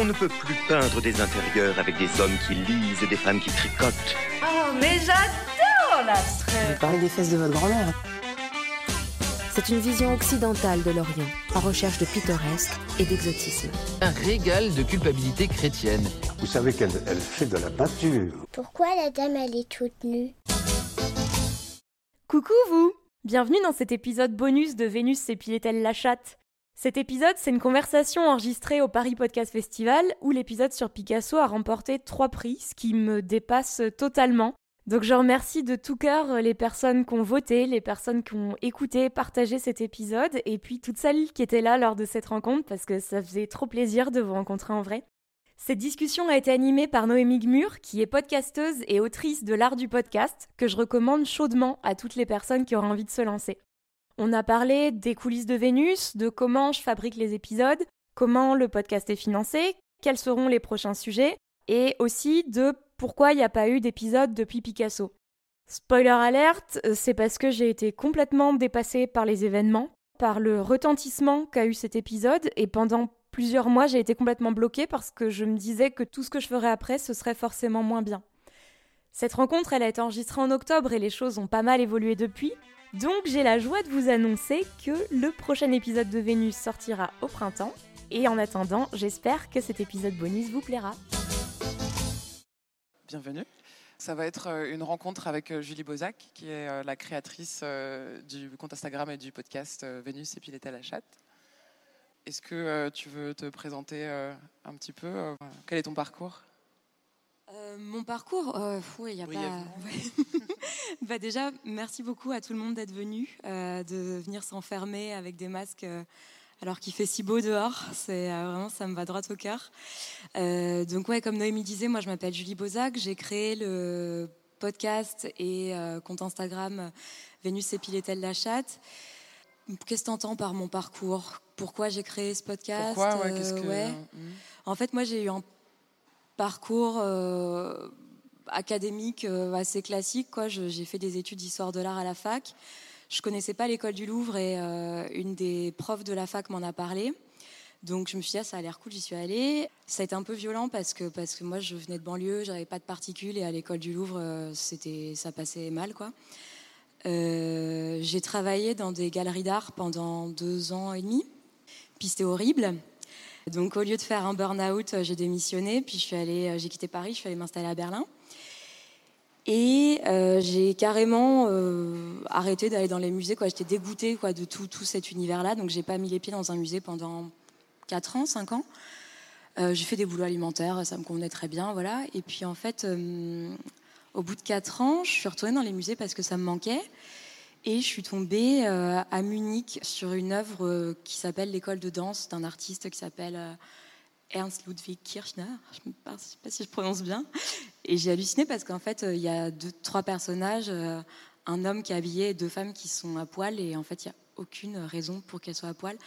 On ne peut plus peindre des intérieurs avec des hommes qui lisent et des femmes qui tricotent. Oh, mais j'adore l'abstrait Vous parlez des fesses de votre grand-mère. C'est une vision occidentale de l'Orient, en recherche de pittoresque et d'exotisme. Un régal de culpabilité chrétienne. Vous savez qu'elle elle fait de la peinture. Pourquoi la dame elle est toute nue? Coucou vous Bienvenue dans cet épisode bonus de Vénus s'épilait-elle la chatte Cet épisode, c'est une conversation enregistrée au Paris Podcast Festival où l'épisode sur Picasso a remporté trois prix, ce qui me dépasse totalement. Donc je remercie de tout cœur les personnes qui ont voté, les personnes qui ont écouté, partagé cet épisode, et puis toutes celles qui étaient là lors de cette rencontre, parce que ça faisait trop plaisir de vous rencontrer en vrai. Cette discussion a été animée par Noémie Gmur, qui est podcasteuse et autrice de l'art du podcast, que je recommande chaudement à toutes les personnes qui auraient envie de se lancer. On a parlé des coulisses de Vénus, de comment je fabrique les épisodes, comment le podcast est financé, quels seront les prochains sujets, et aussi de pourquoi il n'y a pas eu d'épisode depuis Picasso. Spoiler alerte, c'est parce que j'ai été complètement dépassée par les événements, par le retentissement qu'a eu cet épisode, et pendant plusieurs mois j'ai été complètement bloquée parce que je me disais que tout ce que je ferais après, ce serait forcément moins bien. Cette rencontre, elle a été enregistrée en octobre et les choses ont pas mal évolué depuis, donc j'ai la joie de vous annoncer que le prochain épisode de Vénus sortira au printemps, et en attendant, j'espère que cet épisode bonus vous plaira. Bienvenue. Ça va être euh, une rencontre avec euh, Julie Bozac, qui est euh, la créatrice du compte Instagram et du podcast Vénus et Pilette à la chatte. Est-ce que tu veux te présenter un petit peu Quel est ton parcours? Mon parcours, oui, il n'y a pas. bah déjà, merci beaucoup à tout le monde d'être venu, de venir s'enfermer avec des masques alors qu'il fait si beau dehors. C'est euh, vraiment, ça me va droit au cœur. Euh, donc ouais, comme Noémie disait, moi je m'appelle Julie Bozac. J'ai créé le podcast et euh, compte Instagram Vénus épilait-elle la chatte. Qu'est-ce que tu entends par mon parcours? Pourquoi j'ai créé ce podcast? Pourquoi? Ouais, que... ouais. Hmm. En fait, moi j'ai eu un parcours académique assez classique. Quoi. J'ai fait des études d'histoire de l'art à la fac. Je connaissais pas l'école du Louvre et euh, une des profs de la fac m'en a parlé. Donc je me suis dit, ah, ça a l'air cool, j'y suis allée. Ça a été un peu violent parce que, parce que moi je venais de banlieue, j'avais pas de particules et à l'école du Louvre, euh, c'était, ça passait mal. quoi. Euh, j'ai travaillé dans des galeries d'art pendant deux ans et demi, puis c'était horrible. Donc au lieu de faire un burn-out, j'ai démissionné, puis je suis allée, j'ai quitté Paris, je suis allée m'installer à Berlin. Et euh, j'ai carrément euh, arrêté d'aller dans les musées. J'étais dégoûtée de tout, tout cet univers-là. Donc j'ai pas mis les pieds dans un musée pendant 4 ans, 5 ans. Euh, j'ai fait des boulots alimentaires, ça me convenait très bien. Voilà. Et puis en fait, au bout de 4 ans, je suis retournée dans les musées parce que ça me manquait. Et je suis tombée à Munich sur une œuvre qui s'appelle L'école de danse d'un artiste qui s'appelle Ernst Ludwig Kirchner, je ne sais pas si je prononce bien. Et j'ai halluciné parce qu'en fait, euh, il y a deux, trois personnages, euh, un homme qui est habillé et deux femmes qui sont à poil. Et en fait, il n'y a aucune raison pour qu'elles soient à poil.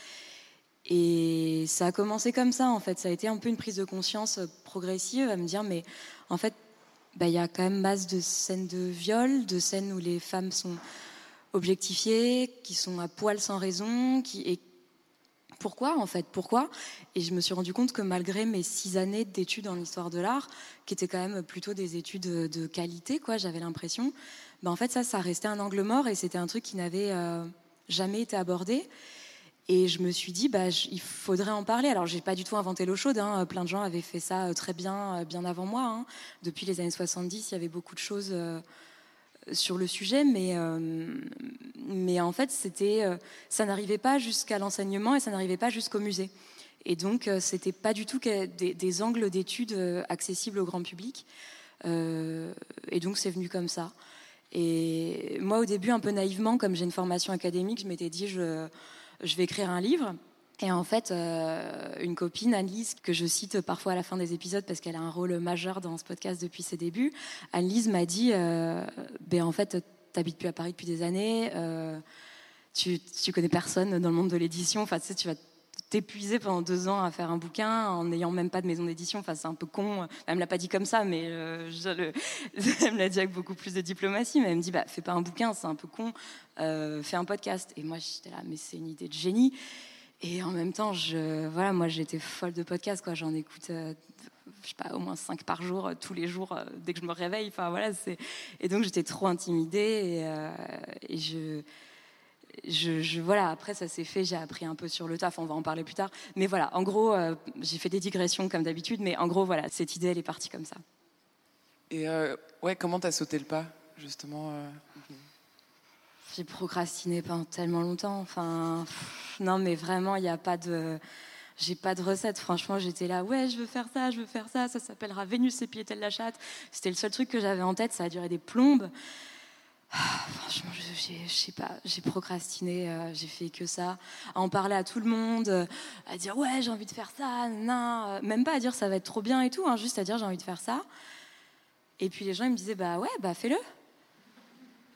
Et ça a commencé comme ça, en fait. Ça a été un peu une prise de conscience progressive à me dire, mais en fait, bah, il y a quand même masse de scènes de viol, de scènes où les femmes sont objectifiées, qui sont à poil sans raison, et pourquoi en fait Pourquoi? Et je me suis rendu compte que malgré mes six années d'études en histoire de l'art, qui étaient quand même plutôt des études de qualité, quoi, j'avais l'impression, ben en fait ça, ça restait un angle mort et c'était un truc qui n'avait euh, jamais été abordé. Et je me suis dit, bah, il faudrait en parler. Alors, j'ai pas du tout inventé l'eau chaude. Hein. Plein de gens avaient fait ça euh, très bien, euh, bien avant moi. Hein. Depuis les années 70, il y avait beaucoup de choses sur le sujet, mais, euh, mais en fait, c'était, euh, ça n'arrivait pas jusqu'à l'enseignement et ça n'arrivait pas jusqu'au musée. Et donc, euh, c'était pas du tout des, des angles d'études accessibles au grand public. et donc c'est venu comme ça. Et moi, au début, un peu naïvement, comme j'ai une formation académique, je m'étais dit, je, je vais écrire un livre. Et en fait, euh, une copine, Annelise, que je cite parfois à la fin des épisodes parce qu'elle a un rôle majeur dans ce podcast depuis ses débuts, Annelise m'a dit euh, ben, En fait, tu habites plus à Paris depuis des années, euh, tu, tu connais personne dans le monde de l'édition, enfin, tu vas t'épuiser pendant deux ans à faire un bouquin en n'ayant même pas de maison d'édition. Enfin, c'est un peu con. Elle me l'a pas dit comme ça, mais elle me l'a dit avec beaucoup plus de diplomatie. Mais elle me dit, bah, fais pas un bouquin, c'est un peu con. Fais un podcast. Et moi, j'étais là, mais c'est une idée de génie. Et en même temps, voilà, moi, j'étais folle de podcast. Quoi. J'en écoute. Euh, je sais pas, au moins cinq par jour, euh, tous les jours, dès que je me réveille. Enfin, voilà, c'est... Et donc, j'étais trop intimidée. Et, je, je, voilà, après ça s'est fait, j'ai appris un peu sur le taf, on va en parler plus tard. Mais voilà, en gros, euh, j'ai fait des digressions comme d'habitude, mais en gros, voilà, cette idée, elle est partie comme ça. Et euh, ouais, comment t'as sauté le pas, justement euh J'ai procrastiné pendant tellement longtemps. Enfin, non, mais vraiment, il n'y a pas de. J'ai pas de recette, franchement, j'étais là, ouais, je veux faire ça, je veux faire ça, ça s'appellera Vénus et Piétel la chatte. C'était le seul truc que j'avais en tête, ça a duré des plombes. Ah, franchement, je sais pas, j'ai procrastiné, euh, j'ai fait que ça, à en parler à tout le monde, euh, à dire ouais, j'ai envie de faire ça, non, euh, même pas à dire ça va être trop bien et tout, hein, juste à dire j'ai envie de faire ça. Et puis les gens ils me disaient bah ouais, bah fais-le.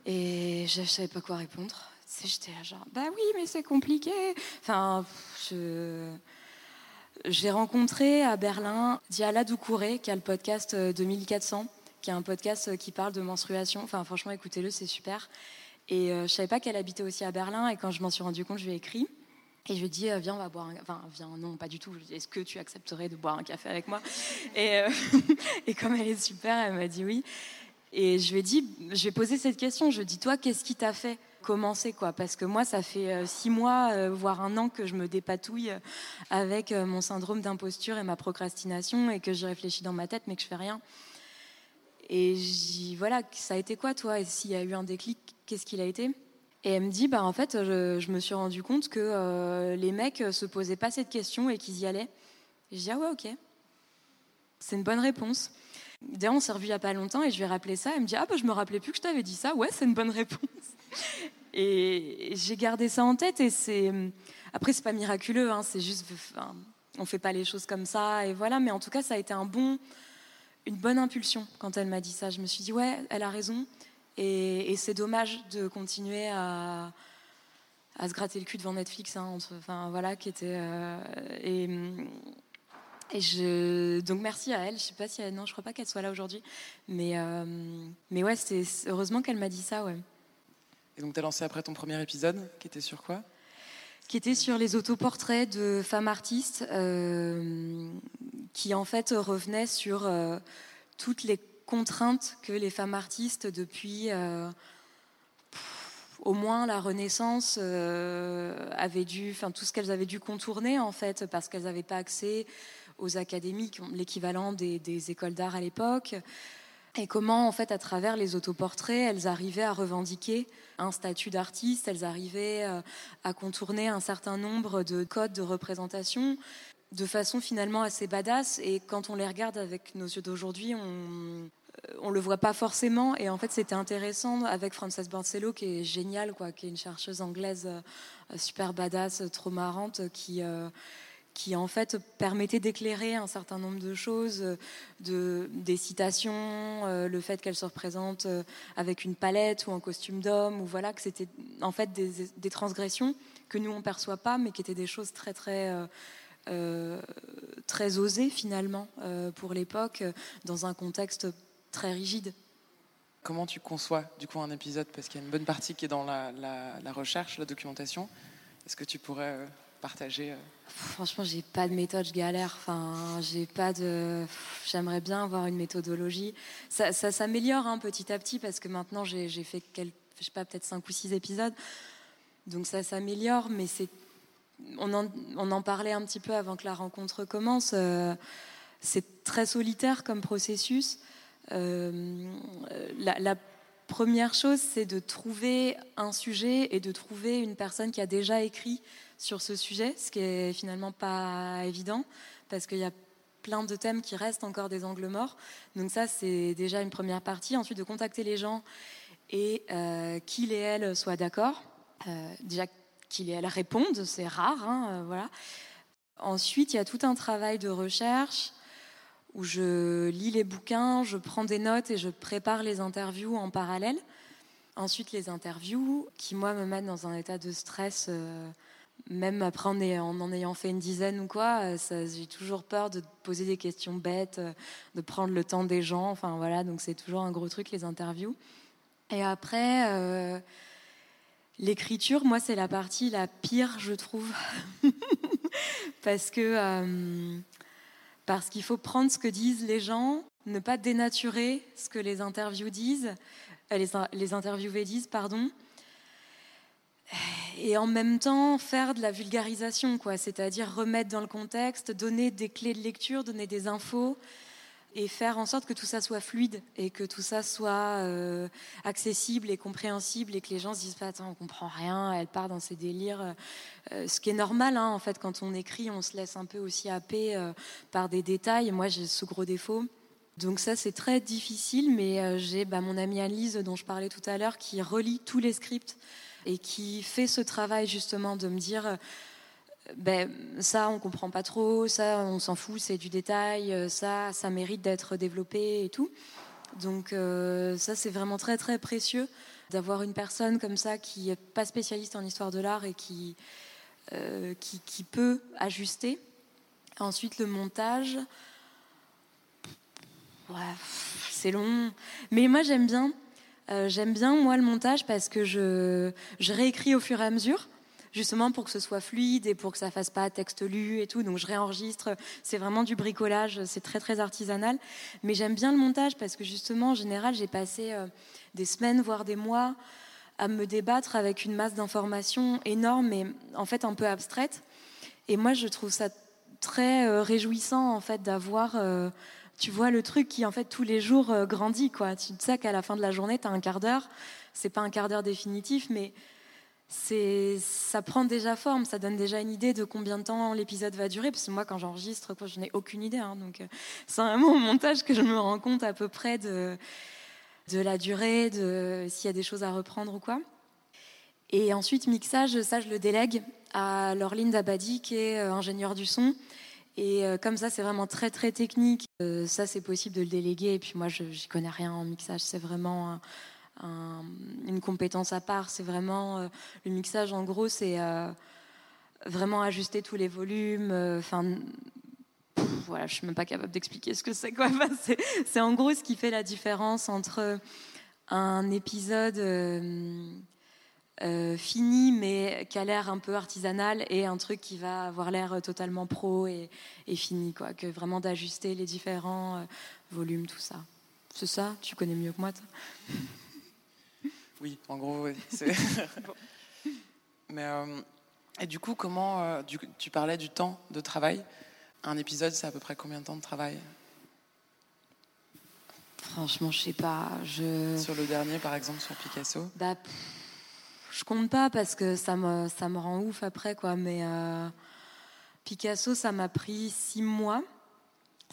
Et je, ne savais pas quoi répondre. J'étais là genre bah oui, mais c'est compliqué. Enfin, je j'ai rencontré à Berlin Diala Doucouré qui a le podcast 2400 qui est un podcast euh, qui parle de menstruation. Enfin, franchement, écoutez-le, c'est super. Et euh, je savais pas qu'elle habitait aussi à Berlin. Et quand je m'en suis rendu compte, je lui ai écrit. Et je lui ai dit, euh, viens, on va boire un... Enfin, viens, non, pas du tout. Est-ce que tu accepterais de boire un café avec moi? Et, et comme elle est super, elle m'a dit oui. Et je lui ai dit, je vais poser cette question. Je lui ai dit, toi, qu'est-ce qui t'a fait commencer quoi? Parce que moi, ça fait six mois, voire un an que je me dépatouille avec mon syndrome d'imposture et ma procrastination et que je réfléchis dans ma tête, mais que je fais rien. Et je voilà, ça a été quoi toi? Et s'il y a eu un déclic, qu'est-ce qu'il a été? Et elle me dit, bah en fait, je, me suis rendu compte que euh, les mecs se posaient pas cette question et qu'ils y allaient. Et je dis, ah ouais, ok. C'est une bonne réponse. D'ailleurs, on s'est revu il y a pas longtemps et je lui ai rappelé ça. Elle me dit, ah bah je me rappelais plus que je t'avais dit ça. Ouais, c'est une bonne réponse. Et j'ai gardé ça en tête et c'est. Après, c'est pas miraculeux, hein, c'est juste. Enfin, on fait pas les choses comme ça et voilà. Mais en tout cas, ça a été un bon une bonne impulsion quand elle m'a dit ça. Je me suis dit, ouais, elle a raison. Et, c'est dommage de continuer à, à, se gratter le cul devant Netflix. Hein, enfin, voilà, qui était. Euh, et je, donc merci à elle. Je sais pas si elle, non, je crois pas qu'elle soit là aujourd'hui, mais euh, mais ouais, c'est heureusement qu'elle m'a dit ça, ouais. Et donc tu as lancé après ton premier épisode, qui était sur quoi? Qui était sur les autoportraits de femmes artistes. Euh, qui en fait revenait sur euh, toutes les contraintes que les femmes artistes depuis au moins la Renaissance avaient dû, enfin tout ce qu'elles avaient dû contourner en fait parce qu'elles n'avaient pas accès aux académies, l'équivalent des, écoles d'art à l'époque. Et comment, en fait, à travers les autoportraits, elles arrivaient à revendiquer un statut d'artiste, elles arrivaient à contourner un certain nombre de codes de représentation de façon finalement assez badass. Et quand on les regarde avec nos yeux d'aujourd'hui, on on le voit pas forcément. Et en fait, c'était intéressant avec Frances Borsello, qui est géniale, quoi, qui est une chercheuse anglaise euh, super badass, trop marrante, qui euh, qui en fait permettait d'éclairer un certain nombre de choses, de, des citations, euh, le fait qu'elle se représente avec une palette ou en costume d'homme, ou voilà, que c'était en fait des, transgressions que nous on perçoit pas, mais qui étaient des choses très très euh, très osé finalement euh, pour l'époque, dans un contexte très rigide. Comment tu conçois du coup un épisode? Parce qu'il y a une bonne partie qui est dans la, recherche, la documentation. Est-ce que tu pourrais euh, partager Franchement, j'ai pas de méthode, je galère. Enfin, j'ai pas de. J'aimerais bien avoir une méthodologie. Ça, s'améliore hein, petit à petit parce que maintenant j'ai fait pas, peut-être cinq ou six épisodes. Donc ça s'améliore, mais c'est on en, parlait un petit peu avant que la rencontre commence. Euh, c'est très solitaire comme processus. Euh, la, première chose, c'est de trouver un sujet et de trouver une personne qui a déjà écrit sur ce sujet, ce qui est finalement pas évident, parce qu'il y a plein de thèmes qui restent encore des angles morts. Donc ça, c'est déjà une première partie. Ensuite, de contacter les gens et euh, qu'il et elle soient d'accord. Euh, déjà qu'il et elle répondent, c'est rare, hein, euh, voilà. Ensuite, il y a tout un travail de recherche où je lis les bouquins, je prends des notes et je prépare les interviews en parallèle. Ensuite, les interviews qui, moi, me mettent dans un état de stress, euh, même après en, en, ayant fait une dizaine ou quoi, euh, j'ai toujours peur de poser des questions bêtes, euh, de prendre le temps des gens. Enfin, voilà, donc c'est toujours un gros truc, les interviews. Et après, l'écriture, moi, c'est la partie la pire, je trouve. Parce que. Parce qu'il faut prendre ce que disent les gens, ne pas dénaturer ce que les interviews disent, euh, les, les disent, pardon, et en même temps faire de la vulgarisation, quoi, c'est-à-dire remettre dans le contexte, donner des clés de lecture, donner des infos, et faire en sorte que tout ça soit fluide et que tout ça soit euh, accessible et compréhensible et que les gens se disent pas attends on comprend rien elle part dans ses délires euh, ce qui est normal hein, en fait quand on écrit on se laisse un peu aussi happer euh, par des détails. Moi j'ai ce gros défaut. Donc ça c'est très difficile mais euh, j'ai bah, mon amie Alice dont je parlais tout à l'heure qui relit tous les scripts et qui fait ce travail justement de me dire ben, ça, on comprend pas trop, ça, on s'en fout, c'est du détail, ça, ça mérite d'être développé et tout. Donc euh, ça, c'est vraiment très très précieux d'avoir une personne comme ça qui est pas spécialiste en histoire de l'art et qui, euh, qui, qui, peut ajuster. Ensuite, le montage, ouais, c'est long, mais moi j'aime bien. Euh, j'aime bien moi le montage parce que je, je réécris au fur et à mesure justement pour que ce soit fluide et pour que ça fasse pas texte lu et tout. Donc je réenregistre. C'est vraiment du bricolage. C'est très très artisanal. Mais j'aime bien le montage parce que justement, en général, j'ai passé euh, des semaines, voire des mois à me débattre avec une masse d'informations énorme et en fait un peu abstraite. Et moi, je trouve ça très euh, réjouissant en fait d'avoir euh, tu vois le truc qui en fait tous les jours grandit quoi. Tu sais qu'à la fin de la journée, tu as un quart d'heure. C'est pas un quart d'heure définitif, mais ça prend déjà forme, ça donne déjà une idée de combien de temps l'épisode va durer. Parce que moi, quand j'enregistre, je n'ai aucune idée. Hein, donc, euh, c'est vraiment au montage que je me rends compte à peu près de la durée, de s'il y a des choses à reprendre ou quoi. Et ensuite, mixage, ça, je le délègue à Laureline Dabadi, qui est euh, ingénieure du son. Et euh, comme ça, c'est vraiment très, très technique. Ça, c'est possible de le déléguer. Et puis moi, je n'y connais rien en mixage. C'est vraiment un, un, une compétence à part. C'est vraiment euh, le mixage. En gros, c'est euh, vraiment ajuster tous les volumes. Enfin, voilà, je suis même pas capable d'expliquer ce que c'est. Quoi. C'est, en gros ce qui fait la différence entre un épisode euh, fini mais qui a l'air un peu artisanal et un truc qui va avoir l'air totalement pro et, et, fini quoi que vraiment d'ajuster les différents euh, volumes tout ça c'est ça? Tu connais mieux que moi toi? oui en gros oui. bon. mais euh, et du coup comment euh, du, tu parlais du temps de travail un épisode c'est à peu près combien de temps de travail? Franchement je sais pas je sur le dernier par exemple sur Picasso? Bah, je compte pas parce que ça me, ça me rend ouf après, quoi. Mais euh, Picasso, ça m'a pris six mois.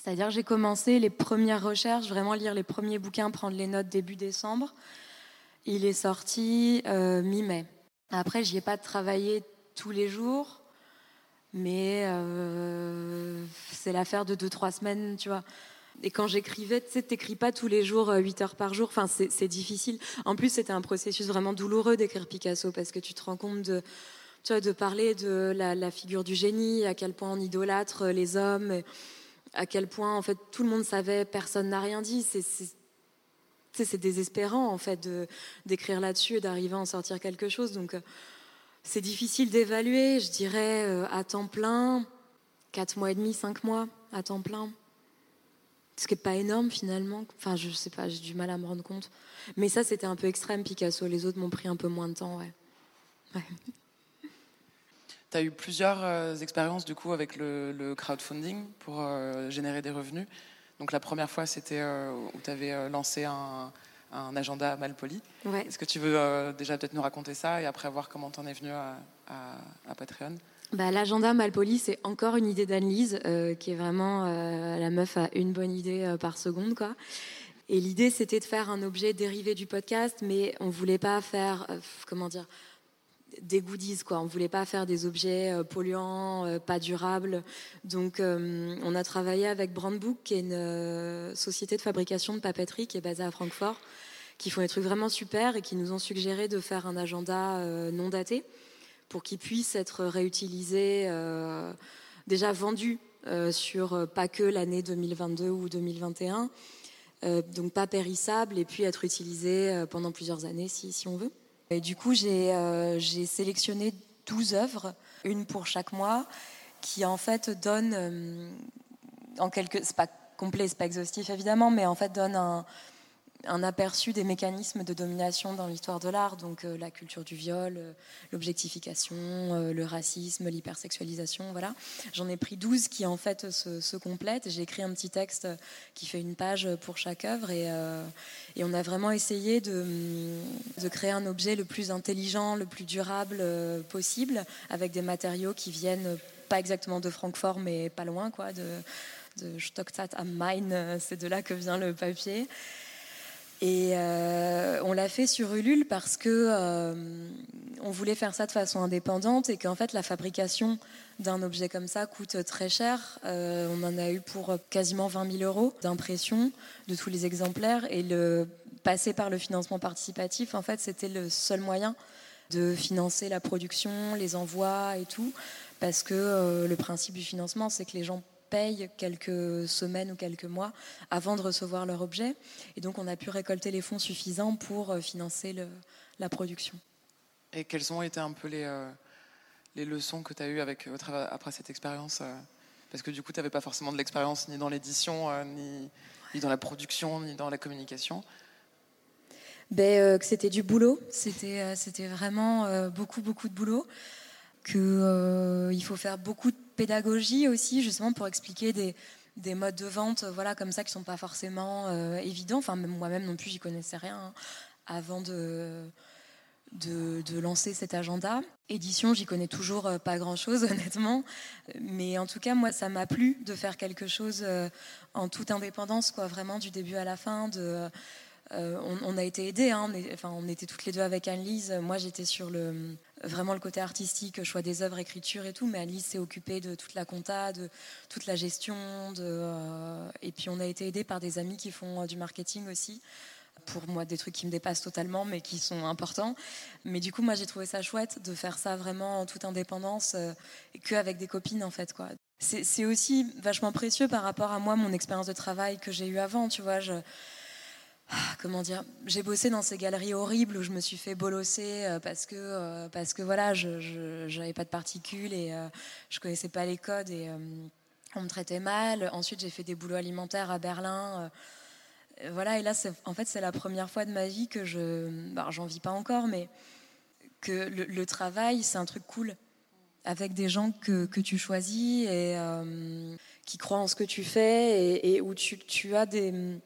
C'est-à-dire que j'ai commencé les premières recherches, vraiment lire les premiers bouquins, prendre les notes début décembre. Il est sorti euh, mi-mai. Après, j'y ai pas travaillé tous les jours, mais euh, c'est l'affaire de deux, trois semaines, tu vois. Et quand j'écrivais, tu sais, t'écris pas tous les jours 8 euh, heures par jour. Enfin, c'est difficile. En plus, c'était un processus vraiment douloureux d'écrire Picasso parce que tu te rends compte de, tu vois, de parler de la, la, figure du génie, à quel point on idolâtre les hommes, à quel point, en fait, tout le monde savait, personne n'a rien dit. C'est désespérant, en fait, d'écrire là-dessus et d'arriver à en sortir quelque chose. Donc, euh, c'est difficile d'évaluer, je dirais, euh, à temps plein, 4 mois et demi, 5 mois, à temps plein. Ce qui n'est pas énorme finalement. Enfin, je sais pas, j'ai du mal à me rendre compte. Mais ça, c'était un peu extrême, Picasso. Les autres m'ont pris un peu moins de temps, ouais. Tu as eu plusieurs euh, expériences du coup avec le, crowdfunding pour générer des revenus. Donc la première fois, c'était euh, où tu avais euh, lancé un, un, agenda mal poli. Ouais. Est-ce que tu veux euh, déjà peut-être nous raconter ça et après voir comment tu en es venu à, à, à Patreon? Bah, L'agenda Malpoli, c'est encore une idée d'Anne-Lise, euh, qui est vraiment euh, la meuf a une bonne idée par seconde. quoi. Et l'idée, c'était de faire un objet dérivé du podcast, mais on voulait pas faire, comment dire, des goodies, quoi. On voulait pas faire des objets polluants, pas durables. Donc, on a travaillé avec Brandbook, qui est une société de fabrication de papeterie qui est basée à Francfort, qui font des trucs vraiment super et qui nous ont suggéré de faire un agenda non daté pour qu'il puisse être réutilisé, euh, déjà vendu euh, sur euh, pas que l'année 2022 ou 2021, donc pas périssable, et puis être utilisé pendant plusieurs années si on veut. Et du coup, j'ai sélectionné 12 œuvres, une pour chaque mois, qui en fait donne, en quelque, c'est pas complet, c'est pas exhaustif évidemment, mais en fait donne un, un aperçu des mécanismes de domination dans l'histoire de l'art, donc euh, la culture du viol, euh, l'objectification, euh, le racisme, l'hypersexualisation, voilà. J'en ai pris 12 qui en fait se, complètent. J'ai écrit un petit texte qui fait une page pour chaque œuvre et, on a vraiment essayé de, de, créer un objet le plus intelligent, le plus durable possible, avec des matériaux qui viennent pas exactement de Francfort, mais pas loin, quoi, de, de Stockstadt am Main, c'est de là que vient le papier. Et euh, on l'a fait sur Ulule parce que euh, on voulait faire ça de façon indépendante et qu'en fait la fabrication d'un objet comme ça coûte très cher. Euh, on en a eu pour quasiment 20 000 euros d'impression de tous les exemplaires et passer par le financement participatif, en fait, c'était le seul moyen de financer la production, les envois et tout, parce que le principe du financement, c'est que les gens payent quelques semaines ou quelques mois avant de recevoir leur objet. Et donc on a pu récolter les fonds suffisants pour euh, financer le, la production. Et quelles ont été un peu les, euh, les leçons que tu as eues avec, après cette expérience euh? Parce que du coup, tu n'avais pas forcément de l'expérience ni dans l'édition, ni, ni, dans la production, ni dans la communication. Ben, que c'était du boulot, c'était c'était vraiment beaucoup, beaucoup de boulot qu'il euh, faut faire beaucoup de pédagogie aussi, justement pour expliquer des, des modes de vente, voilà, comme ça, qui sont pas forcément euh, évidents. Enfin, moi-même non plus, j'y connaissais rien hein, avant de, de, de, lancer cet agenda. Édition, j'y connais toujours euh, pas grand-chose, honnêtement. Mais en tout cas, moi, ça m'a plu de faire quelque chose en toute indépendance, quoi, vraiment du début à la fin, de euh, on, a été aidés, hein, enfin, on était toutes les deux avec Anne-Lise. Moi, j'étais sur le, vraiment le côté artistique, choix des œuvres, écriture et tout, mais Anne-Lise s'est occupée de toute la compta, de toute la gestion. Euh, et puis, on a été aidés par des amis qui font euh, du marketing aussi. Pour moi, des trucs qui me dépassent totalement, mais qui sont importants. Mais du coup, moi, j'ai trouvé ça chouette de faire ça vraiment en toute indépendance, et qu'avec des copines, en fait. C'est aussi vachement précieux par rapport à moi, mon expérience de travail que j'ai eue avant, tu vois. Comment dire, j'ai bossé dans ces galeries horribles où je me suis fait bolosser euh, parce que euh, parce que voilà, je pas de particules et euh, je connaissais pas les codes et on me traitait mal. Ensuite, j'ai fait des boulots alimentaires à Berlin. voilà, et là, en fait, c'est la première fois de ma vie que je, bah, j'en vis pas encore, mais que le, travail, c'est un truc cool avec des gens que, que tu choisis et qui croient en ce que tu fais et, et où tu, tu as des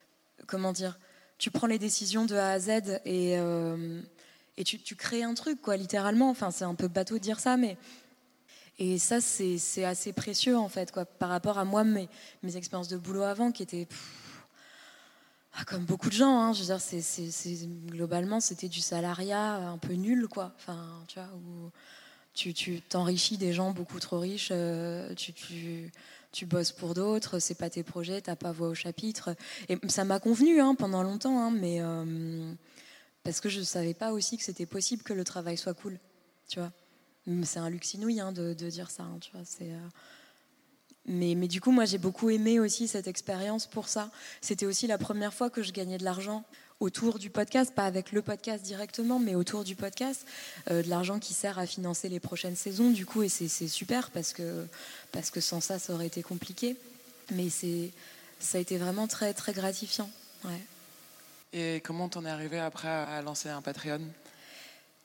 comment dire tu prends les décisions de A à Z et, euh, et tu, tu, crées un truc, quoi, littéralement. Enfin, c'est un peu bateau de dire ça, mais. Et ça, c'est assez précieux, en fait, quoi, par rapport à moi, mes, mes expériences de boulot avant, qui étaient. Ah, comme beaucoup de gens, hein, je veux dire, c'est, globalement, c'était du salariat un peu nul, quoi. Enfin, tu vois, où tu t'enrichis des gens beaucoup trop riches, euh, tu tu bosses pour d'autres, c'est pas tes projets, t'as pas voix au chapitre. Et ça m'a convenu hein, pendant longtemps, hein, mais euh, parce que je savais pas aussi que c'était possible que le travail soit cool, tu vois. C'est un luxe inouï hein, de, dire ça, tu vois. C'est euh, mais, mais, du coup, moi, j'ai beaucoup aimé aussi cette expérience pour ça. C'était aussi la première fois que je gagnais de l'argent autour du podcast, pas avec le podcast directement, mais autour du podcast, euh, de l'argent qui sert à financer les prochaines saisons, du coup, et c'est super parce que, parce que sans ça, ça aurait été compliqué. Mais ça a été vraiment très, très gratifiant. Ouais. Et comment t'en es arrivé après à lancer un Patreon?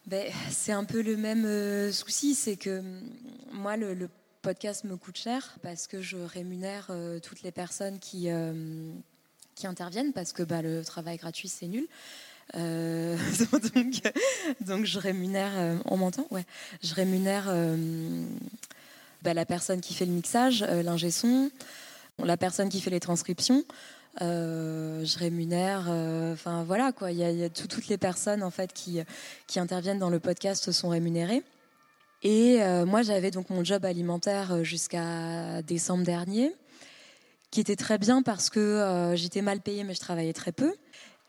Ben, C'est un peu le même euh, souci, c'est que moi, le, podcast me coûte cher parce que je rémunère euh, toutes les personnes qui qui interviennent parce que bah, le travail gratuit, c'est nul. Euh, donc, donc, je rémunère, euh, on m'entend? Ouais. Je rémunère euh, bah, la personne qui fait le mixage, l'ingé son, la personne qui fait les transcriptions. je rémunère, enfin voilà quoi. Il y a, toutes les personnes en fait qui qui interviennent dans le podcast sont rémunérées. Et moi j'avais donc mon job alimentaire jusqu'à décembre dernier qui était très bien parce que euh, j'étais mal payée, mais je travaillais très peu.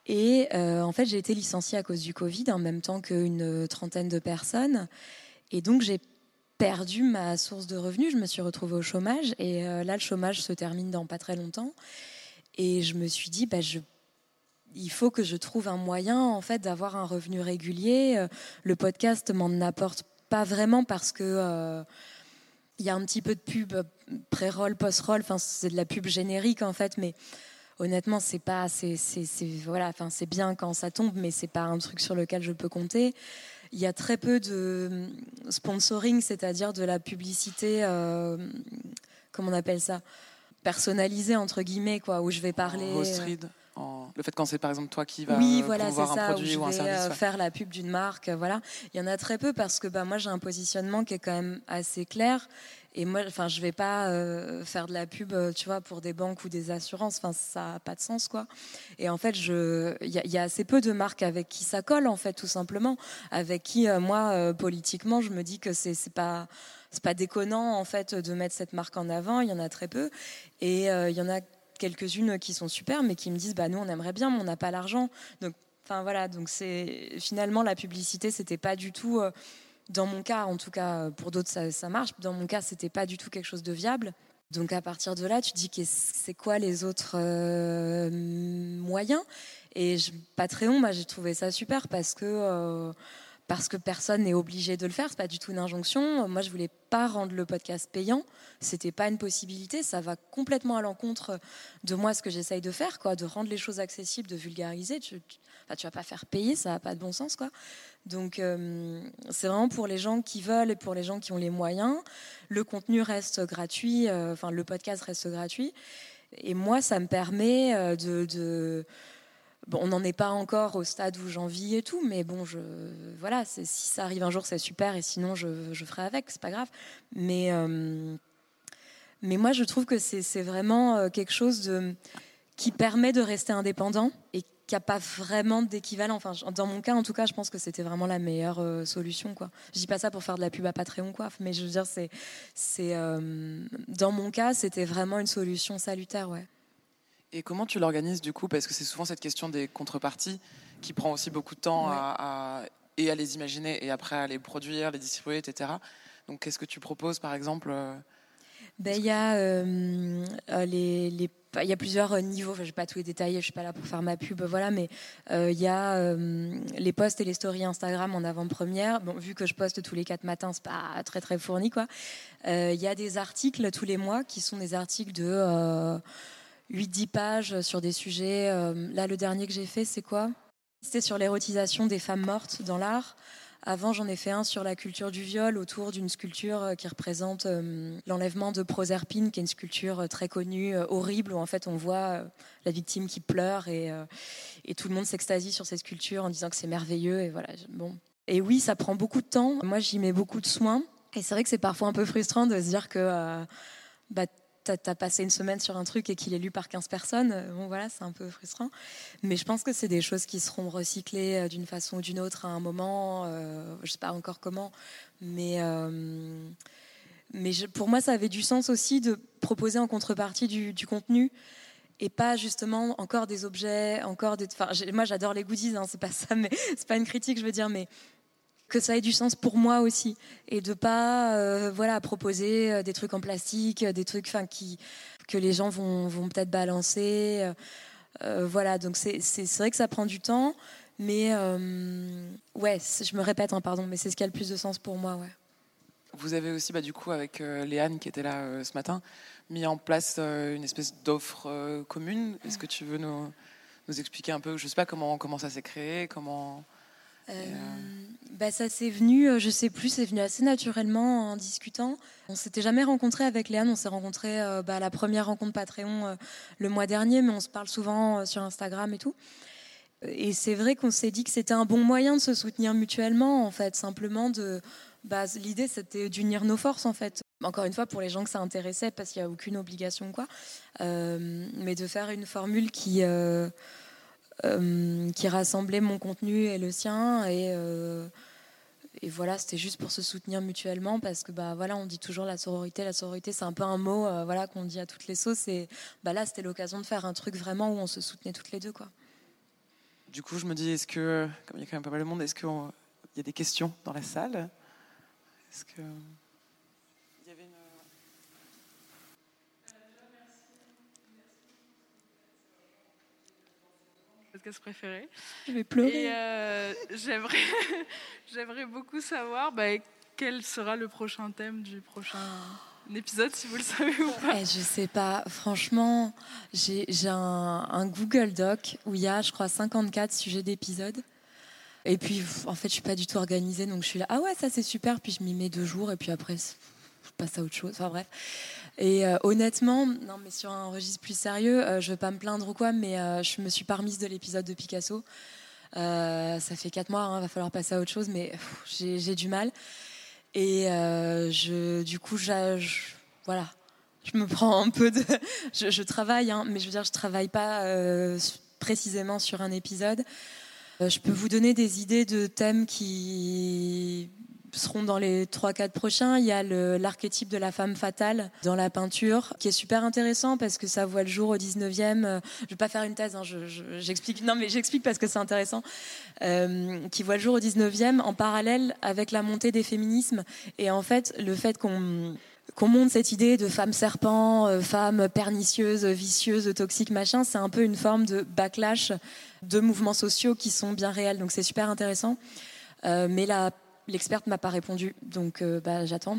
Et euh, en fait, j'ai été licenciée à cause du Covid, en même temps qu'une trentaine de personnes. Et donc, j'ai perdu ma source de revenus. Je me suis retrouvée au chômage. Et euh, là, le chômage se termine dans pas très longtemps. Et je me suis dit, bah, je, il faut que je trouve un moyen, en fait, d'avoir un revenu régulier. Le podcast m'en apporte pas vraiment parce que il y a un petit peu de pub pré-roll, post-roll. Enfin, c'est de la pub générique en fait, mais honnêtement, c'est pas, c'est, voilà, enfin, c'est bien quand ça tombe, mais c'est pas un truc sur lequel je peux compter. Il y a très peu de sponsoring, c'est-à-dire de la publicité, euh, comment on appelle ça, personnalisée entre guillemets, quoi, où je vais parler. Euh, le fait quand c'est par exemple toi qui vas oui, voilà, ça, un produit ou un service, euh, faire la pub d'une marque, voilà. Il y en a très peu parce que bah, moi j'ai un positionnement qui est quand même assez clair et moi, enfin, je vais pas euh, faire de la pub, euh, tu vois, pour des banques ou des assurances. Enfin, ça n'a pas de sens, quoi. Et en fait, je, il y, a assez peu de marques avec qui ça colle, en fait, tout simplement. Avec qui, moi, politiquement, je me dis que c'est, pas, c'est pas déconnant, en fait, de mettre cette marque en avant. Il y en a très peu, et il y en a quelques-unes qui sont super, mais qui me disent bah nous on aimerait bien, mais on n'a pas l'argent. Donc enfin voilà, donc c'est finalement la publicité, c'était pas du tout euh, dans mon cas, en tout cas pour d'autres ça, marche. Dans mon cas, c'était pas du tout quelque chose de viable. Donc à partir de là, tu dis que c'est quoi les autres euh, moyens? Et je, Patreon, moi j'ai trouvé ça super parce que euh, parce que personne n'est obligé de le faire. C'est pas du tout une injonction. Moi, je voulais pas rendre le podcast payant. C'était pas une possibilité. Ça va complètement à l'encontre de moi ce que j'essaye de faire, quoi, de rendre les choses accessibles, de vulgariser. Tu, tu, vas pas faire payer, ça n'a pas de bon sens, quoi. Donc, euh, c'est vraiment pour les gens qui veulent et pour les gens qui ont les moyens. Le contenu reste gratuit. Euh, enfin, le podcast reste gratuit. Et moi, ça me permet euh, de on n'en est pas encore au stade où j'en vis et tout, mais bon, je, voilà, si ça arrive un jour, c'est super, et sinon, je, ferai avec, c'est pas grave. Mais, euh, moi, je trouve que c'est vraiment euh, quelque chose qui permet de rester indépendant et qui n'a pas vraiment d'équivalent. Enfin, dans mon cas, en tout cas, je pense que c'était vraiment la meilleure euh, solution. Quoi. Je dis pas ça pour faire de la pub à Patreon, quoi, mais je veux dire, dans mon cas, c'était vraiment une solution salutaire, ouais. Et comment tu l'organises du coup? Parce que c'est souvent cette question des contreparties qui prend aussi beaucoup de temps à, et à les imaginer et après à les produire, les distribuer, etc. Donc qu'est-ce que tu proposes par exemple euh, ben, il y a euh, euh, les, les il y a plusieurs niveaux, je ne vais pas tout les détailler, je suis pas là pour faire ma pub, voilà, mais il y a les posts et les stories Instagram en avant-première. Bon, vu que je poste tous les quatre matins, c'est pas très très fourni, quoi. Il y a des articles tous les mois qui sont des articles de 8-10 pages sur des sujets. Euh, là, le dernier que j'ai fait, c'est quoi? C'était sur l'érotisation des femmes mortes dans l'art. Avant, j'en ai fait un sur la culture du viol autour d'une sculpture euh, qui représente euh, l'enlèvement de Proserpine, qui est une sculpture très connue, horrible, où en fait on voit la victime qui pleure et, et tout le monde s'extasie sur cette sculpture en disant que c'est merveilleux. Et voilà. Bon. Et oui, ça prend beaucoup de temps. Moi, j'y mets beaucoup de soins. Et c'est vrai que c'est parfois un peu frustrant de se dire que bah, as passé une semaine sur un truc et qu'il est lu par 15 personnes, euh, bon voilà, c'est un peu frustrant. Mais je pense que c'est des choses qui seront recyclées euh, d'une façon ou d'une autre à un moment. Euh, je sais pas encore comment, mais mais pour moi, ça avait du sens aussi de proposer en contrepartie du, contenu et pas justement encore des objets, encore des. Enfin, moi, j'adore les goodies, hein, c'est pas ça, mais c'est pas une critique, je veux dire, mais que ça ait du sens pour moi aussi. Et de pas euh, voilà proposer euh, des trucs en plastique des trucs enfin qui que les gens vont, vont peut-être balancer euh, voilà. Donc c'est vrai que ça prend du temps mais ouais je me répète hein, pardon mais c'est ce qui a le plus de sens pour moi ouais. Vous avez aussi bah, du coup avec Léane qui était là ce matin mis en place une espèce d'offre commune. Est-ce que tu veux nous, nous expliquer un peu je sais pas comment comment ça s'est créé comment euh, bah, ça s'est venu, euh, je sais plus, c'est venu assez naturellement en discutant. On s'était jamais rencontré avec Léane, on s'est rencontré euh, bah, à la première rencontre Patreon le mois dernier, mais on se parle souvent sur Instagram et tout. Et c'est vrai qu'on s'est dit que c'était un bon moyen de se soutenir mutuellement, en fait, simplement de. Bah, L'idée, c'était d'unir nos forces, en fait. encore une fois pour les gens que ça intéressait parce qu'il n'y a aucune obligation quoi mais de faire une formule qui qui rassemblait mon contenu et le sien. Et et voilà, c'était juste pour se soutenir mutuellement parce que bah voilà, on dit toujours la sororité, la sororité, c'est un peu un mot euh, voilà qu'on dit à toutes les sauces. Et bah là, c'était l'occasion de faire un truc vraiment où on se soutenait toutes les deux quoi. Du coup, je me dis, est-ce que, comme il y a quand même pas mal de monde, est-ce qu'il y a des questions dans la salle? Est-ce que podcast préféré. Je vais pleurer. Euh, j'aimerais, j'aimerais beaucoup savoir bah, quel sera le prochain thème du prochain épisode, si vous le savez ou pas. Eh, je sais pas. Franchement, j'ai, j'ai un, un, Google Doc où il y a, je crois, 54 sujets d'épisodes. Et puis, en fait, je suis pas du tout organisée, donc je suis là. Ah ouais, ça c'est super. Puis je m'y mets deux jours, et puis après, je passe à autre chose. Enfin bref. Et euh, honnêtement, non, mais sur un registre plus sérieux, je euh, je veux pas me plaindre ou quoi, mais euh, je me suis pas remise de l'épisode de Picasso. ça fait quatre mois, il hein, va falloir passer à autre chose, mais j'ai du mal. Et je, du coup, je, voilà, je me prends un peu de. Je, travaille, hein, mais je veux dire, je travaille pas précisément sur un épisode. Je peux vous donner des idées de thèmes qui seront dans les 3-4 prochains. Il y a l'archétype de la femme fatale dans la peinture, qui est super intéressant parce que ça voit le jour au 19e. Euh, je vais pas faire une thèse, hein, j'explique. non, mais j'explique parce que c'est intéressant. Euh, qui voit le jour au 19e en parallèle avec la montée des féminismes. Et en fait, le fait qu'on qu'on monte cette idée de femme serpent, euh, femme pernicieuse, vicieuse, toxique, machin, c'est un peu une forme de backlash de mouvements sociaux qui sont bien réels. Donc c'est super intéressant. Mais la l'experte m'a pas répondu, donc euh, bah, j'attends.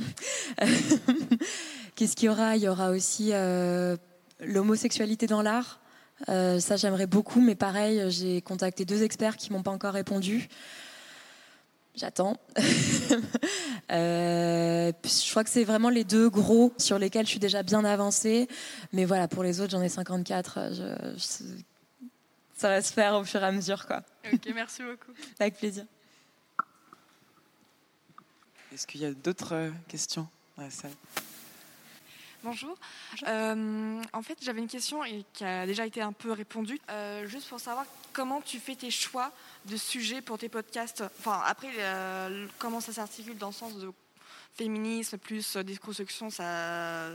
Qu'est-ce qu'il y aura? Il y aura aussi euh, l'homosexualité dans l'art. Euh, ça, j'aimerais beaucoup, mais pareil, j'ai contacté deux experts qui m'ont pas encore répondu. J'attends. je crois que c'est vraiment les deux gros sur lesquels je suis déjà bien avancée. Mais voilà, pour les autres, j'en ai 54. ça va se faire au fur et à mesure. Quoi. Ok, merci beaucoup. Avec plaisir. Est-ce qu'il y a d'autres euh, questions Bonjour. Euh, en fait, j'avais une question et qui a déjà été un peu répondue. Euh, juste pour savoir comment tu fais tes choix de sujets pour tes podcasts. Enfin, après, comment ça s'articule dans le sens de féminisme plus déconstruction, ça,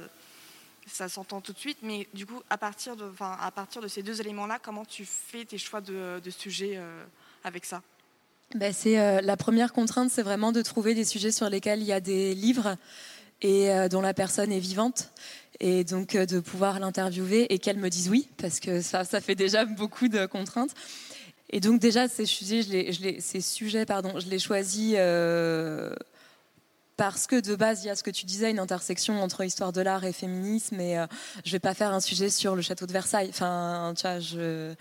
ça s'entend tout de suite. Mais du coup, à partir de, enfin, à partir de ces deux éléments-là, comment tu fais tes choix de sujets avec ça? Ben c'est euh, la première contrainte, c'est vraiment de trouver des sujets sur lesquels il y a des livres et euh, dont la personne est vivante et donc euh, de pouvoir l'interviewer et qu'elle me dise oui parce que ça, ça fait déjà beaucoup de contraintes. Et donc déjà ces sujets, je les, je les, ces sujets, pardon, je les choisis parce que de base, il y a ce que tu disais, une intersection entre histoire de l'art et féminisme. Et je vais pas faire un sujet sur le château de Versailles. Enfin, tu vois, je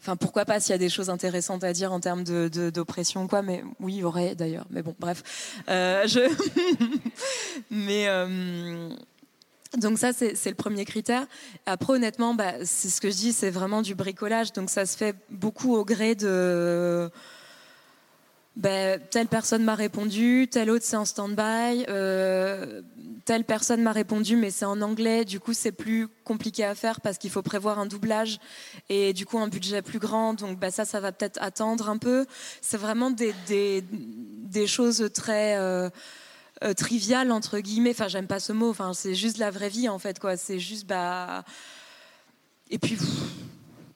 Enfin, pourquoi pas s'il y a des choses intéressantes à dire en termes d'oppression, quoi. Mais oui, il y aurait d'ailleurs. Mais bon, bref. Euh, je... mais euh, donc ça, c'est le premier critère. Après, honnêtement, bah, c'est ce que je dis, c'est vraiment du bricolage. Donc ça se fait beaucoup au gré de ben, telle personne m'a répondu, telle autre c'est en stand-by, euh, telle personne m'a répondu mais c'est en anglais, du coup c'est plus compliqué à faire parce qu'il faut prévoir un doublage et du coup un budget plus grand, donc ben, ça, ça va peut-être attendre un peu. C'est vraiment des, choses très euh, euh, triviales entre guillemets, enfin j'aime pas ce mot, enfin c'est juste la vraie vie en fait quoi, c'est juste bah... Et puis...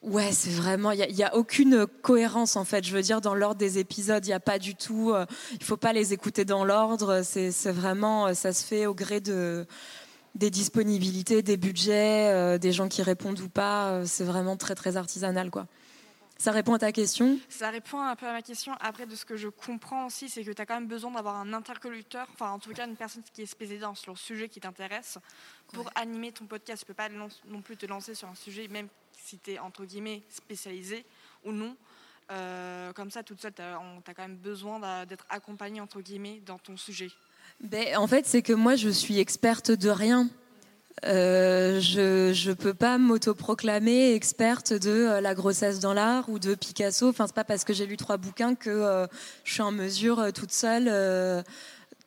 Ouais, c'est vraiment, il n'y a, a, aucune cohérence en fait. Je veux dire, dans l'ordre des épisodes, il n'y a pas du tout. Euh, il faut pas les écouter dans l'ordre. C'est vraiment, euh, ça se fait au gré de des disponibilités, des budgets, euh, des gens qui répondent ou pas. c'est vraiment très très artisanal, quoi. Ça répond à ta question? Ça répond un peu à ma question. Après, de ce que je comprends aussi, c'est que tu as quand même besoin d'avoir un interlocuteur, enfin en tout cas une personne qui est spécialisée dans le sujet qui t'intéresse pour animer ton podcast. Tu peux pas non plus te lancer sur un sujet, même es entre guillemets spécialisé ou non. Euh, comme ça, toute seule, tu as, quand même besoin d'être accompagné entre guillemets dans ton sujet. Ben, en fait, c'est que moi, je suis experte de rien. Euh, je ne peux pas m'autoproclamer experte de euh, la grossesse dans l'art ou de Picasso. Enfin, c'est pas parce que j'ai lu trois bouquins que euh, je suis en mesure toute seule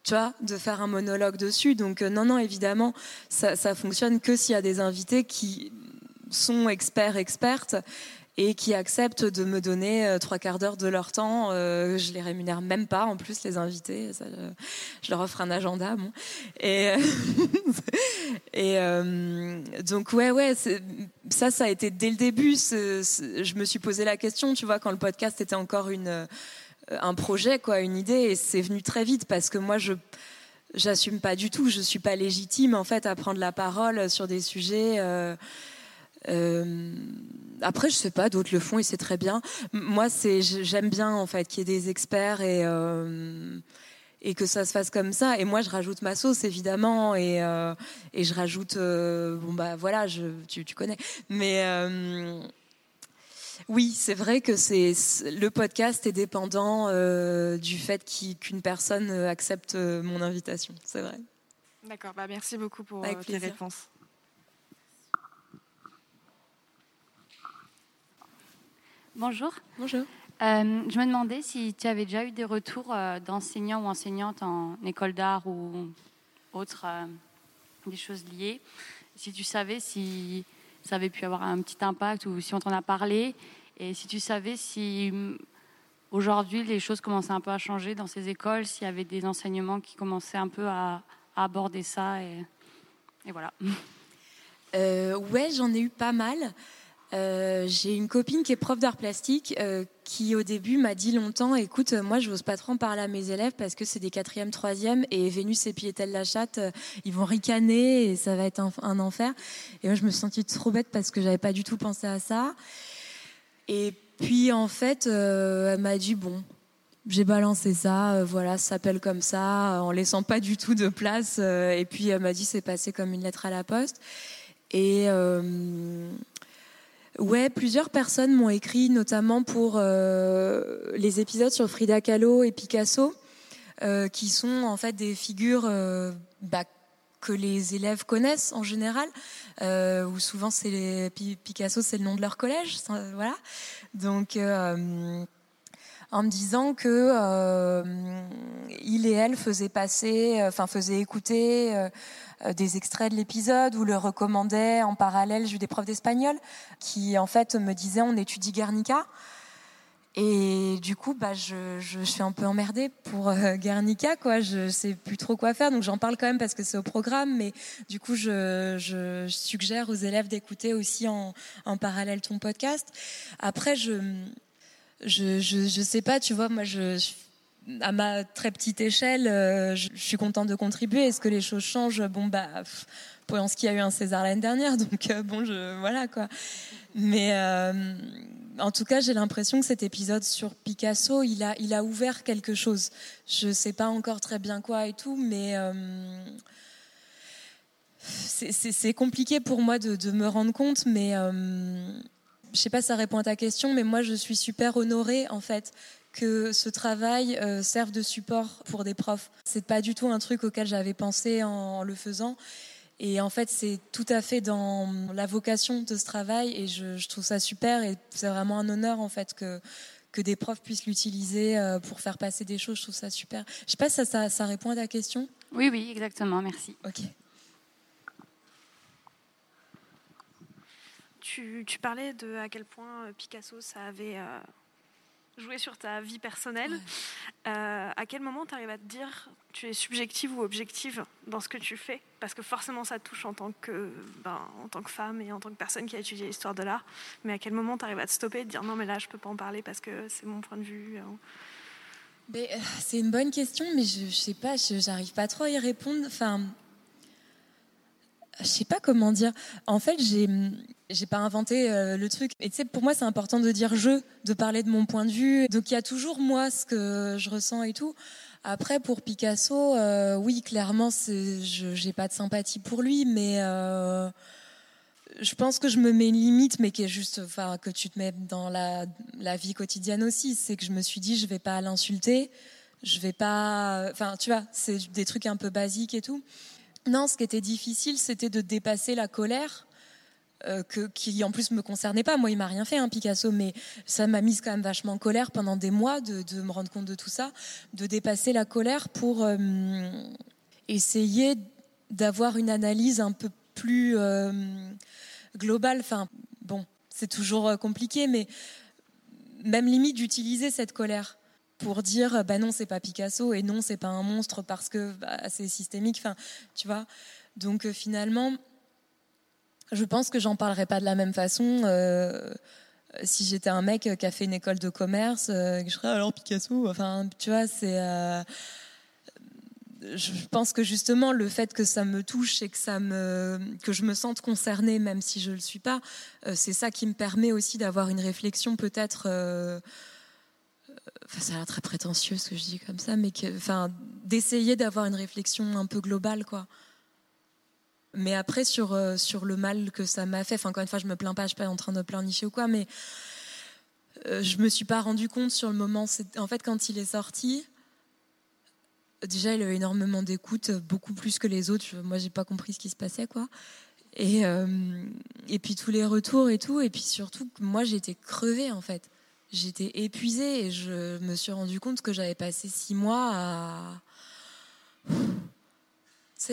tu vois, de faire un monologue dessus. Donc non, non, évidemment, ça, ça fonctionne que s'il y a des invités qui sont experts, expertes et qui acceptent de me donner euh, trois quarts d'heure de leur temps. Euh, je les rémunère même pas, en plus, les invités. Ça, je leur offre un agenda. Et, euh, donc, ouais, ouais, ça, ça a été dès le début. je me suis posé la question, tu vois, quand le podcast était encore une, un projet, quoi, une idée, et c'est venu très vite parce que moi, je j'assume pas du tout. Je suis pas légitime, en fait, à prendre la parole sur des sujets. Euh, euh, après, je sais pas, d'autres le font et c'est très bien. Moi, c'est, j'aime bien en fait qu'il y ait des experts et euh, et que ça se fasse comme ça. Et moi, je rajoute ma sauce évidemment et euh, et je rajoute bon bah voilà, je, tu, tu connais. Mais oui, c'est vrai que c'est le podcast est dépendant du fait qu'une personne accepte mon invitation. C'est vrai. D'accord. Bah merci beaucoup pour tes réponses. Bonjour. Bonjour. Euh, je me demandais si tu avais déjà eu des retours euh, d'enseignants ou enseignantes en école d'art ou autres, euh, des choses liées. Si tu savais si ça avait pu avoir un petit impact ou si on t'en a parlé. Et si tu savais si mm, aujourd'hui les choses commençaient un peu à changer dans ces écoles, s'il y avait des enseignements qui commençaient un peu à, aborder ça. Et, et voilà. ouais, j'en ai eu pas mal. Euh, j'ai une copine qui est prof d'art plastique euh, qui au début m'a dit longtemps écoute moi je n'ose pas trop en parler à mes élèves parce que c'est des quatrièmes troisièmes et Vénus et Piétel la chatte euh, ils vont ricaner et ça va être un, enfer et moi je me suis sentie trop bête parce que j'avais pas du tout pensé à ça et puis en fait elle m'a dit bon j'ai balancé ça, voilà, ça s'appelle comme ça, en laissant pas du tout de place. et puis elle m'a dit c'est passé comme une lettre à la poste. Et Ouais, plusieurs personnes m'ont écrit, notamment pour euh, les épisodes sur Frida Kahlo et Picasso, euh, qui sont en fait des figures euh, bah, que les élèves connaissent en général, où souvent c'est Picasso, c'est le nom de leur collège, voilà. Donc en me disant que il et elle faisaient passer, enfin faisaient écouter euh, des extraits de l'épisode ou le recommandait en parallèle. J'ai eu des profs d'espagnol qui en fait me disaient on étudie Guernica. Et du coup, bah, je, suis un peu emmerdée pour euh, Guernica, quoi. Je sais plus trop quoi faire, donc j'en parle quand même parce que c'est au programme. Mais du coup, je, suggère aux élèves d'écouter aussi en, parallèle ton podcast. Après, je, je, je, sais pas, tu vois, moi, à ma très petite échelle, euh, je, suis contente de contribuer. Est-ce que les choses changent? Bon, bah, qu'il y a eu un César l'année dernière, donc euh, bon, je, voilà quoi. Mais euh, en tout cas, j'ai l'impression que cet épisode sur Picasso, il a, il a ouvert quelque chose. Je sais pas encore très bien quoi et tout, mais c'est compliqué pour moi de, de, me rendre compte, mais je sais pas si ça répond à ta question, mais moi je suis super honorée en fait que ce travail euh, serve de support pour des profs. C'est pas du tout un truc auquel j'avais pensé en, le faisant. Et en fait, c'est tout à fait dans la vocation de ce travail et je, trouve ça super et c'est vraiment un honneur en fait que que des profs puissent l'utiliser euh, pour faire passer des choses. Je trouve ça super. Je sais pas si ça, ça, répond à ta question. Oui, oui, exactement. Merci. Ok. Tu, tu, parlais de à quel point Picasso ça avait euh, jouer sur ta vie personnelle. Euh, à quel moment tu arrives à te dire tu es subjective ou objective dans ce que tu fais? Parce que forcément ça touche en tant que, ben, en tant que femme et en tant que personne qui a étudié l'histoire de l'art. Mais à quel moment tu arrives à te stopper et te dire non mais là je peux pas en parler parce que c'est mon point de vue hein? euh, C'est une bonne question mais je, je sais pas, j'arrive pas trop à y répondre. Enfin, je sais pas comment dire. En fait, j'ai j'ai pas inventé euh, le truc. Et tu sais, pour moi, c'est important de dire je, de parler de mon point de vue. Donc il y a toujours moi ce que je ressens et tout. Après, pour Picasso, euh, oui, clairement, je j'ai pas de sympathie pour lui, mais euh, je pense que je me mets une limite, mais qui est juste, enfin, que tu te mets dans la, la vie quotidienne aussi. C'est que je me suis dit, je vais pas l'insulter, je vais pas, enfin, tu vois, c'est des trucs un peu basiques et tout. Non, ce qui était difficile, c'était de dépasser la colère euh, que, qui en plus me concernait pas. Moi, il m'a rien fait, hein, Picasso, mais ça m'a mise quand même vachement en colère pendant des mois de, me rendre compte de tout ça, de dépasser la colère pour euh, essayer d'avoir une analyse un peu plus euh, globale. Enfin, bon, c'est toujours compliqué, mais même limite d'utiliser cette colère pour dire bah non c'est pas Picasso et non c'est pas un monstre parce que bah, c'est systémique enfin tu vois. Donc euh, finalement je pense que j'en parlerai pas de la même façon euh, si j'étais un mec qui a fait une école de commerce euh, je serais alors Picasso enfin tu vois c'est je pense que justement le fait que ça me touche et que ça me que je me sente concernée même si je le suis pas c'est ça qui me permet aussi d'avoir une réflexion peut-être enfin, ça a l'air très prétentieux ce que je dis comme ça mais enfin d'essayer d'avoir une réflexion un peu globale quoi. Mais après sur euh, sur le mal que ça m'a fait enfin encore une fois je me plains pas je suis pas en train de pleurnicher ou quoi mais euh, je me suis pas rendu compte sur le moment en fait quand il est sorti déjà il avait énormément d'écoute beaucoup plus que les autres moi j'ai pas compris ce qui se passait quoi. Et euh, et puis tous les retours et tout et puis surtout moi j'étais crevée en fait j'étais épuisée et je me suis rendu compte que j'avais passé six mois à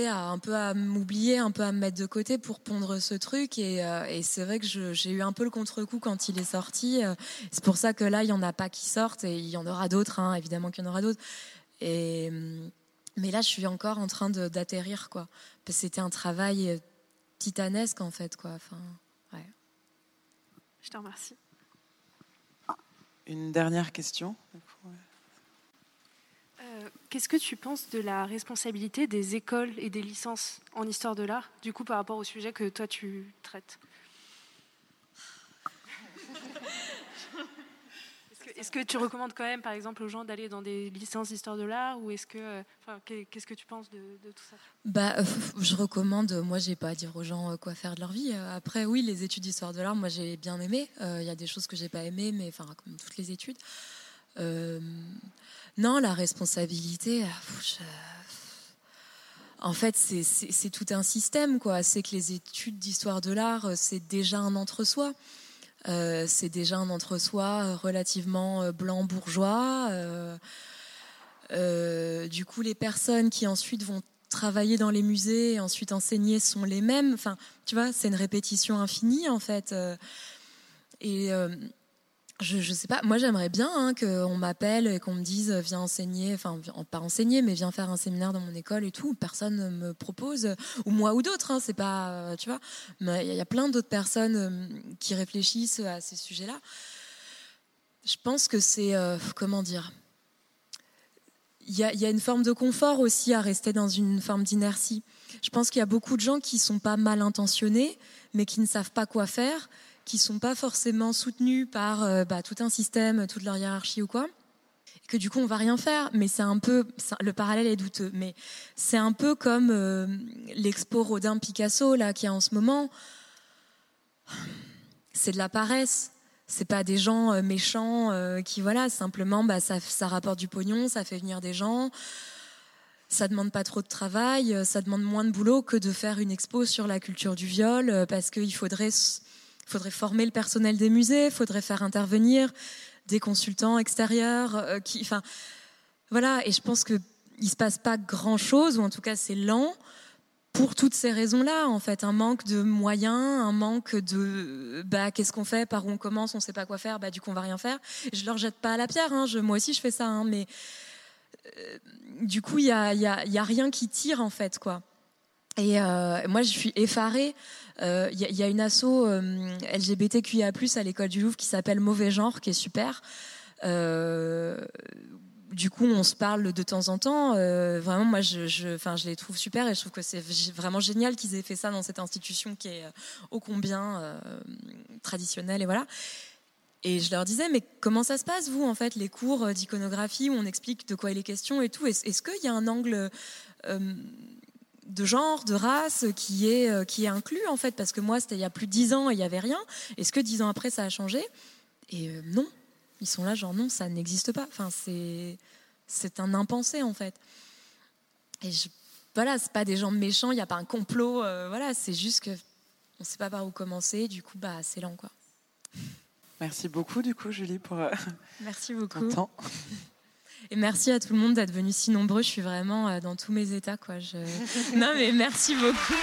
à un peu à m'oublier, un peu à me mettre de côté pour pondre ce truc. Et, euh, c'est vrai que j'ai eu un peu le contre-coup quand il est sorti. Euh, C'est pour ça que là, il y en a pas qui sortent et il y en aura d'autres, hein, évidemment qu'il y en aura d'autres. Hum, mais là, je suis encore en train d'atterrir, quoi. C'était un travail euh, titanesque, en fait, quoi. Enfin, ouais. Je te remercie. Une dernière question. Euh, Qu'est-ce que tu penses de la responsabilité des écoles et des licences en histoire de l'art, du coup, par rapport au sujet que toi tu traites? Est-ce que, tu recommandes quand même, par exemple, aux gens d'aller dans des licences d'histoire de l'art ou est-ce que, euh, qu'est-ce que tu penses de, tout ça? Bah, euh, je recommande. Moi, j'ai pas à dire aux gens euh, quoi faire de leur vie. Après, oui, les études d'histoire de l'art, moi, j'ai bien aimé. Il y a des choses que j'ai pas aimées, mais enfin, comme toutes les études. Non, la responsabilité. En fait, c'est- tout un système, quoi. C'est que les études d'histoire de l'art, c'est déjà un entre-soi. Euh, c'est déjà un entre-soi euh, relativement euh, blanc bourgeois. Du coup, les personnes qui ensuite vont travailler dans les musées et ensuite enseigner sont les mêmes. Enfin, tu vois, c'est une répétition infinie en fait. Et je, sais pas. Moi, j'aimerais bien hein, qu'on m'appelle et qu'on me dise viens enseigner. Enfin, pas enseigner, mais viens faire un séminaire dans mon école et tout. Personne ne me propose, ou moi ou d'autres. Hein, c'est pas, euh, tu vois. Mais il y a- plein d'autres personnes euh, qui réfléchissent à ces sujets-là. Je pense que c'est euh, comment dire? Il y, a, il y a une forme de confort aussi à rester dans une forme d'inertie. Je pense qu'il y a beaucoup de gens qui sont pas mal intentionnés, mais qui ne savent pas quoi faire, qui sont pas forcément soutenus par euh, bah, tout un système, toute leur hiérarchie ou quoi. Et que du coup on va rien faire. Mais c'est un peu, le parallèle est douteux, mais c'est un peu comme euh, l'expo Rodin Picasso là qui est en ce moment. C'est de la paresse c'est pas des gens euh, méchants qui voilà simplement bah, ça, ça rapporte du pognon ça fait venir des gens ça demande pas trop de travail ça demande moins de boulot que de faire une expo sur la culture du viol parce qu'il faudrait s- faudrait former le personnel des musées faudrait faire intervenir des consultants extérieurs euh, enfin voilà et je pense que il se passe pas grand chose ou en tout cas c'est lent pour toutes ces raisons-là, en fait, un manque de moyens, un manque de bah qu'est-ce qu'on fait, par où on commence, on sait pas quoi faire, bah du coup on va rien faire. Je leur jette pas à la pierre, hein, moi aussi je fais ça, hein, mais euh, du coup il y a, il il y a rien qui tire en fait quoi. Et euh, moi je suis effarée. Euh, Il il y a une asso euh, LGBTQIA+ à l'école du Louvre qui s'appelle Mauvais Genre, qui est super. Euh, du coup, on se parle de temps en temps. Euh, vraiment, moi, je, je, je les trouve super et je trouve que c'est vraiment génial qu'ils aient fait ça dans cette institution qui est euh, ô combien euh, traditionnelle et voilà. Et je leur disais, mais comment ça se passe, vous, en fait, les cours euh, d'iconographie où on explique de quoi il est question et tout? Est-ce qu'il y a un angle euh, de genre, de race qui est, euh, qui est inclus, en fait Parce que moi, c'était il y a plus de dix ans et il n'y avait rien. Est-ce que dix ans après, ça a changé Et euh, non. Ils sont là, genre non, ça n'existe pas. Enfin, c'est c'est un impensé en fait. Et je, voilà, c'est pas des gens méchants, il n'y a pas un complot. euh, voilà, c'est juste que on sait pas par où commencer. Du coup, bah, c'est lent, quoi. Merci beaucoup, du coup, Julie, pour euh, Merci beaucoup. ton temps. Et merci à tout le monde d'être venu si nombreux. Je suis vraiment euh, dans tous mes états, quoi. Je... non, mais merci beaucoup.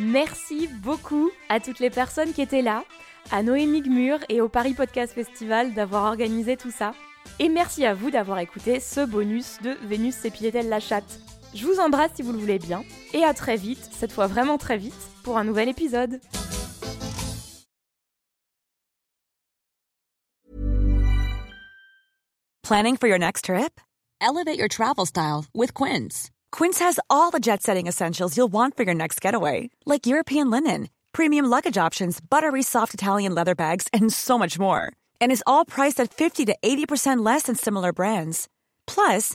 Merci beaucoup à toutes les personnes qui étaient là, à Noémie Gmur et au Paris Podcast Festival d'avoir organisé tout ça. Et merci à vous d'avoir écouté ce bonus de Vénus s'épilait-elle la chatte. Je vous embrasse si vous le voulez bien, et à très vite, cette fois vraiment très vite, pour un nouvel épisode. Planning for your next trip? Elevate your travel style with Quince. Quince has all the jet setting essentials you'll want for your next getaway, like European linen, premium luggage options, buttery soft Italian leather bags, and so much more. And is all priced at 50 to 80% less than similar brands. Plus,